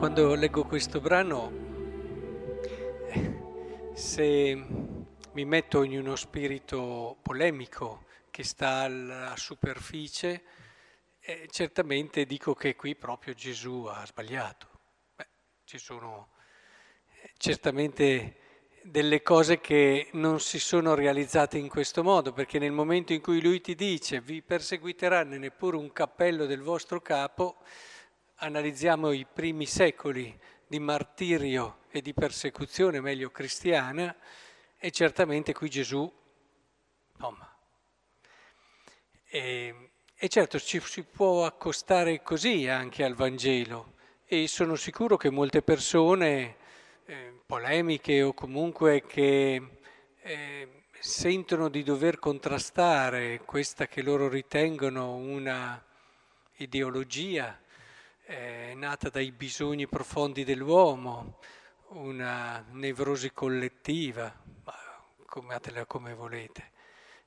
quando leggo questo brano, se mi metto in uno spirito polemico che sta alla superficie, eh, certamente dico che qui proprio Gesù ha sbagliato. Beh, ci sono eh, certamente delle cose che non si sono realizzate in questo modo, perché nel momento in cui lui ti dice vi perseguiteranno neppure un cappello del vostro capo, analizziamo i primi secoli di martirio e di persecuzione, meglio cristiana, e certamente qui Gesù. E, e certo ci si può accostare così anche al Vangelo e sono sicuro che molte persone eh, polemiche o comunque che eh, sentono di dover contrastare questa che loro ritengono una ideologia eh, nata dai bisogni profondi dell'uomo, una nevrosi collettiva, chiamatela come volete,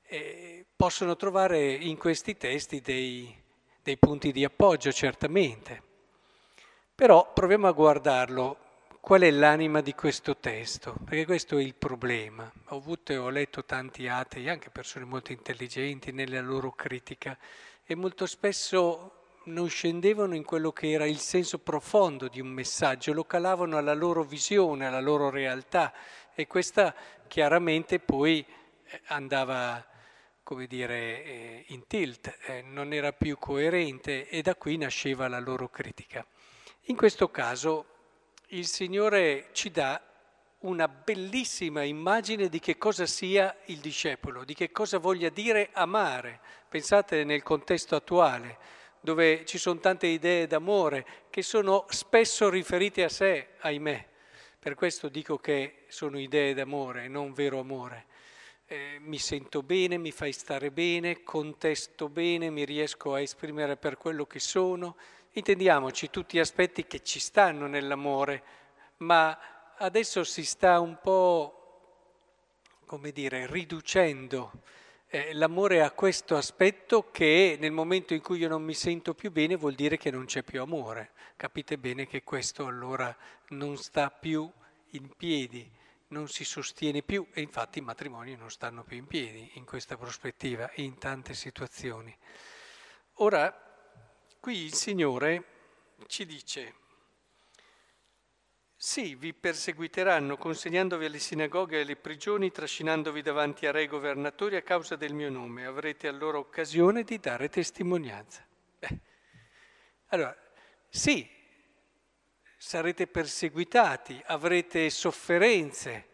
e possono trovare in questi testi dei, dei punti di appoggio, certamente. Però proviamo a guardarlo qual è l'anima di questo testo, perché questo è il problema. Ho avuto e ho letto tanti atei, anche persone molto intelligenti, nella loro critica, e molto spesso non scendevano in quello che era il senso profondo di un messaggio, lo calavano alla loro visione, alla loro realtà e questa chiaramente poi eh, andava, come dire, eh, in tilt, eh, non era più coerente e da qui nasceva la loro critica. In questo caso il Signore ci dà una bellissima immagine di che cosa sia il discepolo, di che cosa voglia dire amare. Pensate nel contesto attuale dove ci sono tante idee d'amore che sono spesso riferite a sé, ahimè. Per questo dico che sono idee d'amore, non vero amore. Eh, mi sento bene, mi fai stare bene, contesto bene, mi riesco a esprimere per quello che sono. Intendiamoci tutti aspetti che ci stanno nell'amore, ma adesso si sta un po', come dire, riducendo eh, l'amore ha questo aspetto che nel momento in cui io non mi sento più bene vuol dire che non c'è più amore. Capite bene che questo allora non sta più in piedi, non si sostiene più e infatti i matrimoni non stanno più in piedi in questa prospettiva in tante situazioni. Ora, qui il Signore ci dice sì, vi perseguiteranno consegnandovi alle sinagoghe e alle prigioni, trascinandovi davanti a re governatori a causa del mio nome. Avrete allora occasione di dare testimonianza. Beh, allora, sì, sarete perseguitati, avrete sofferenze,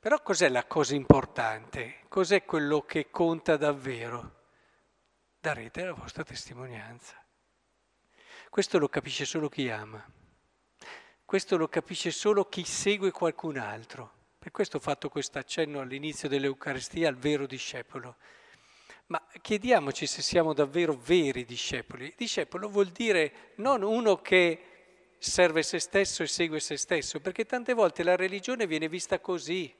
però cos'è la cosa importante? Cos'è quello che conta davvero? Darete la vostra testimonianza. Questo lo capisce solo chi ama. Questo lo capisce solo chi segue qualcun altro. Per questo ho fatto questo accenno all'inizio dell'Eucaristia al vero discepolo. Ma chiediamoci se siamo davvero veri discepoli. Discepolo vuol dire non uno che serve se stesso e segue se stesso, perché tante volte la religione viene vista così.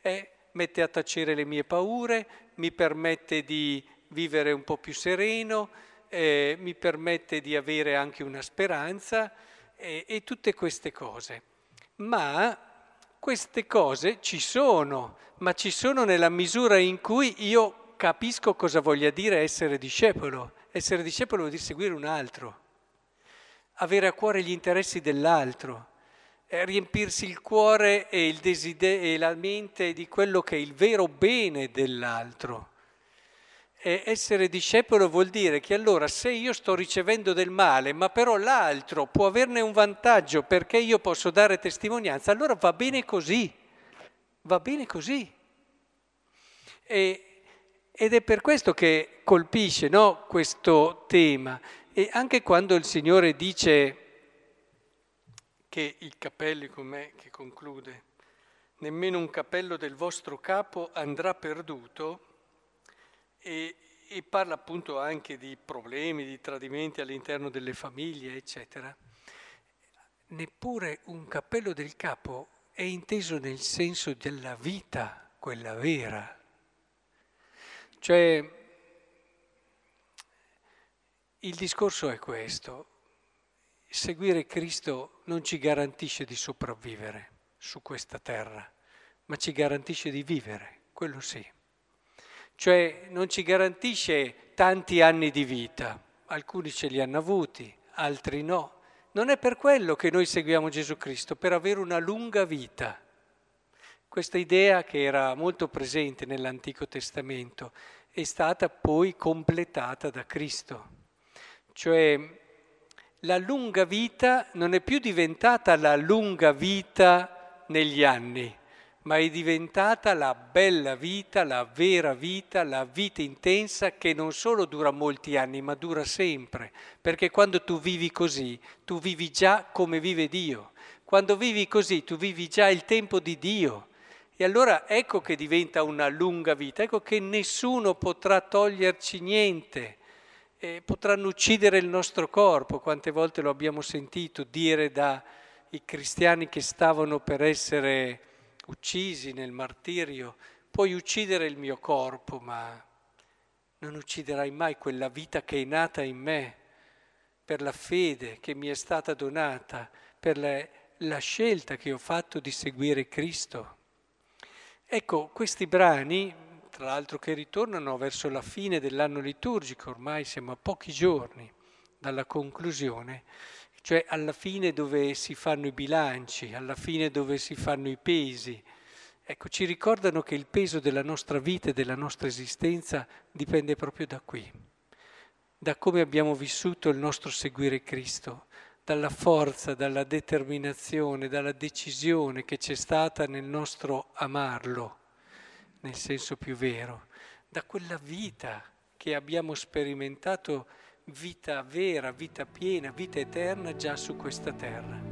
Eh, mette a tacere le mie paure, mi permette di vivere un po' più sereno, eh, mi permette di avere anche una speranza e, e tutte queste cose. Ma queste cose ci sono, ma ci sono nella misura in cui io capisco cosa voglia dire essere discepolo. Essere discepolo vuol dire seguire un altro, avere a cuore gli interessi dell'altro, eh, riempirsi il cuore e, il desider- e la mente di quello che è il vero bene dell'altro. E essere discepolo vuol dire che allora se io sto ricevendo del male, ma però l'altro può averne un vantaggio perché io posso dare testimonianza, allora va bene così, va bene così. E, ed è per questo che colpisce no, questo tema. E anche quando il Signore dice che i capelli, com'è che conclude, nemmeno un capello del vostro capo andrà perduto, e, e parla appunto anche di problemi, di tradimenti all'interno delle famiglie, eccetera. Neppure un cappello del capo è inteso nel senso della vita, quella vera. Cioè, il discorso è questo. seguire Cristo non ci garantisce di sopravvivere su questa terra, ma ci garantisce di vivere, quello sì. Cioè non ci garantisce tanti anni di vita, alcuni ce li hanno avuti, altri no. Non è per quello che noi seguiamo Gesù Cristo, per avere una lunga vita. Questa idea che era molto presente nell'Antico Testamento è stata poi completata da Cristo. Cioè la lunga vita non è più diventata la lunga vita negli anni, ma è diventata la bella vita, la vera vita, la vita intensa che non solo dura molti anni, ma dura sempre, perché quando tu vivi così, tu vivi già come vive Dio. Quando vivi così, tu vivi già il tempo di Dio. E allora ecco che diventa una lunga vita, ecco che nessuno potrà toglierci niente, eh, potranno uccidere il nostro corpo, quante volte lo abbiamo sentito dire dai cristiani che stavano per essere uccisi nel martirio, puoi uccidere il mio corpo, ma non ucciderai mai quella vita che è nata in me, per la fede che mi è stata donata, per la, la scelta che ho fatto di seguire Cristo. Ecco, questi brani, tra l'altro che ritornano verso la fine dell'anno liturgico, ormai siamo a pochi giorni dalla conclusione, cioè alla fine dove si fanno i bilanci, alla fine dove si fanno i pesi. Ecco, ci ricordano che il peso della nostra vita e della nostra esistenza dipende proprio da qui, da come abbiamo vissuto il nostro seguire Cristo, dalla forza, dalla determinazione, dalla decisione che c'è stata nel nostro amarlo, nel senso più vero, da quella vita che abbiamo sperimentato, vita vera, vita piena, vita eterna già su questa terra.